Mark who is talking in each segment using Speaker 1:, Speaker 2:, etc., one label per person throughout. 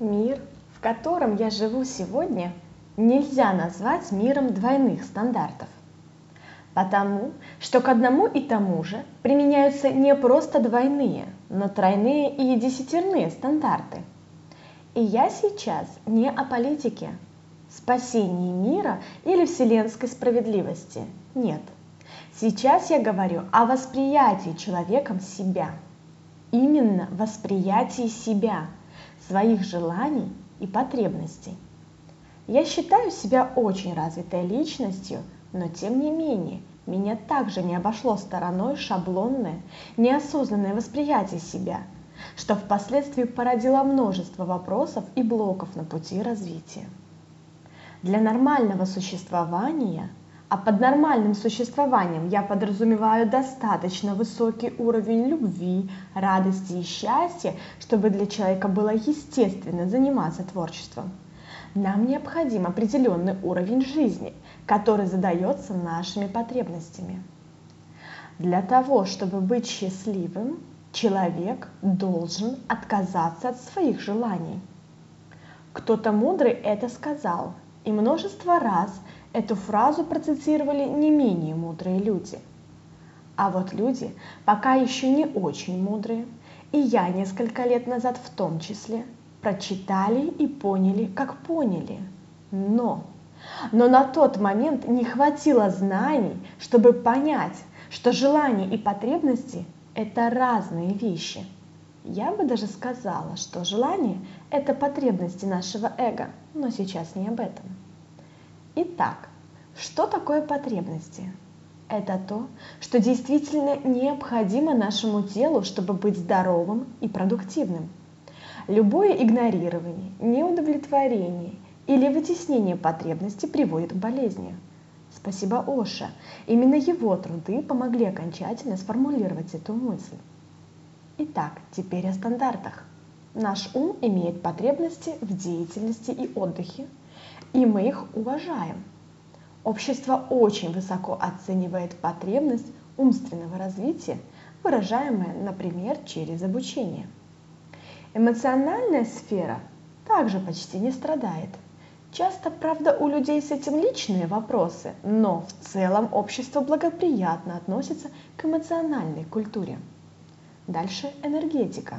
Speaker 1: Мир, в котором я живу сегодня, нельзя назвать миром двойных стандартов. Потому что к одному и тому же применяются не просто двойные, но тройные и десятерные стандарты. И я сейчас не о политике, спасении мира или вселенской справедливости. Нет. Сейчас я говорю о восприятии человеком себя. Именно восприятии себя – своих желаний и потребностей. Я считаю себя очень развитой личностью, но тем не менее меня также не обошло стороной шаблонное, неосознанное восприятие себя, что впоследствии породило множество вопросов и блоков на пути развития. Для нормального существования а под нормальным существованием я подразумеваю достаточно высокий уровень любви, радости и счастья, чтобы для человека было естественно заниматься творчеством. Нам необходим определенный уровень жизни, который задается нашими потребностями. Для того, чтобы быть счастливым, человек должен отказаться от своих желаний. Кто-то мудрый это сказал, и множество раз – Эту фразу процитировали не менее мудрые люди. А вот люди, пока еще не очень мудрые, и я несколько лет назад в том числе, прочитали и поняли, как поняли. Но, но на тот момент не хватило знаний, чтобы понять, что желания и потребности – это разные вещи. Я бы даже сказала, что желание – это потребности нашего эго, но сейчас не об этом. Итак, что такое потребности? Это то, что действительно необходимо нашему телу, чтобы быть здоровым и продуктивным. Любое игнорирование, неудовлетворение или вытеснение потребности приводит к болезни. Спасибо Оша. Именно его труды помогли окончательно сформулировать эту мысль. Итак, теперь о стандартах. Наш ум имеет потребности в деятельности и отдыхе, и мы их уважаем. Общество очень высоко оценивает потребность умственного развития, выражаемое, например, через обучение. Эмоциональная сфера также почти не страдает. Часто, правда, у людей с этим личные вопросы, но в целом общество благоприятно относится к эмоциональной культуре. Дальше энергетика.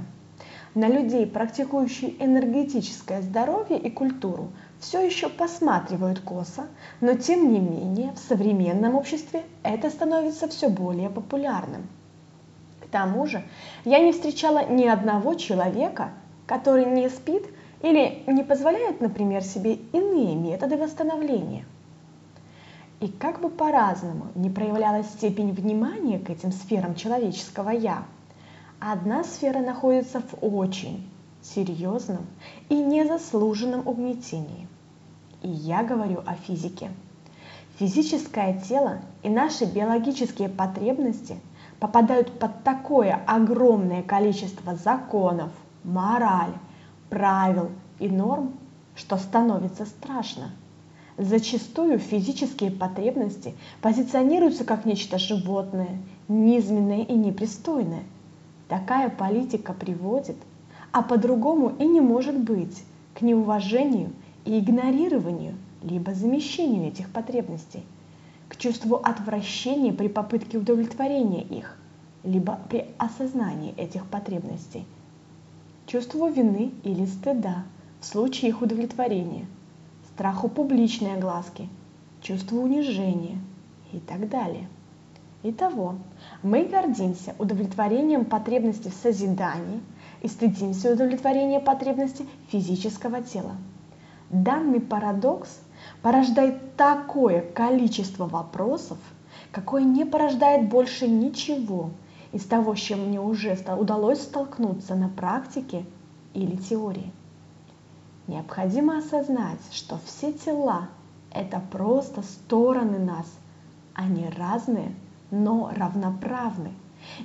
Speaker 1: На людей, практикующих энергетическое здоровье и культуру, все еще посматривают косо, но тем не менее в современном обществе это становится все более популярным. К тому же я не встречала ни одного человека, который не спит или не позволяет, например, себе иные методы восстановления. И как бы по-разному не проявлялась степень внимания к этим сферам человеческого «я», одна сфера находится в очень серьезном и незаслуженном угнетении. И я говорю о физике. Физическое тело и наши биологические потребности попадают под такое огромное количество законов, мораль, правил и норм, что становится страшно. Зачастую физические потребности позиционируются как нечто животное, низменное и непристойное. Такая политика приводит, а по-другому и не может быть, к неуважению и игнорированию, либо замещению этих потребностей, к чувству отвращения при попытке удовлетворения их, либо при осознании этих потребностей, чувству вины или стыда в случае их удовлетворения, страху публичной огласки, чувству унижения и так далее. Итого, мы гордимся удовлетворением потребностей в созидании и стыдимся удовлетворения потребностей физического тела – Данный парадокс порождает такое количество вопросов, какое не порождает больше ничего из того, с чем мне уже удалось столкнуться на практике или теории. Необходимо осознать, что все тела – это просто стороны нас, они разные, но равноправны.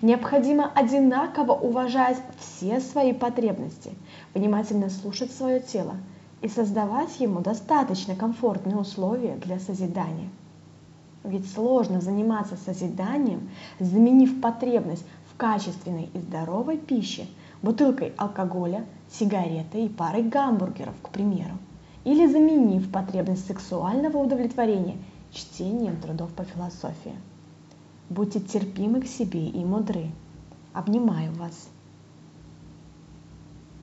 Speaker 1: Необходимо одинаково уважать все свои потребности, внимательно слушать свое тело – и создавать ему достаточно комфортные условия для созидания. Ведь сложно заниматься созиданием, заменив потребность в качественной и здоровой пище бутылкой алкоголя, сигаретой и парой гамбургеров, к примеру, или заменив потребность сексуального удовлетворения чтением трудов по философии. Будьте терпимы к себе и мудры. Обнимаю вас.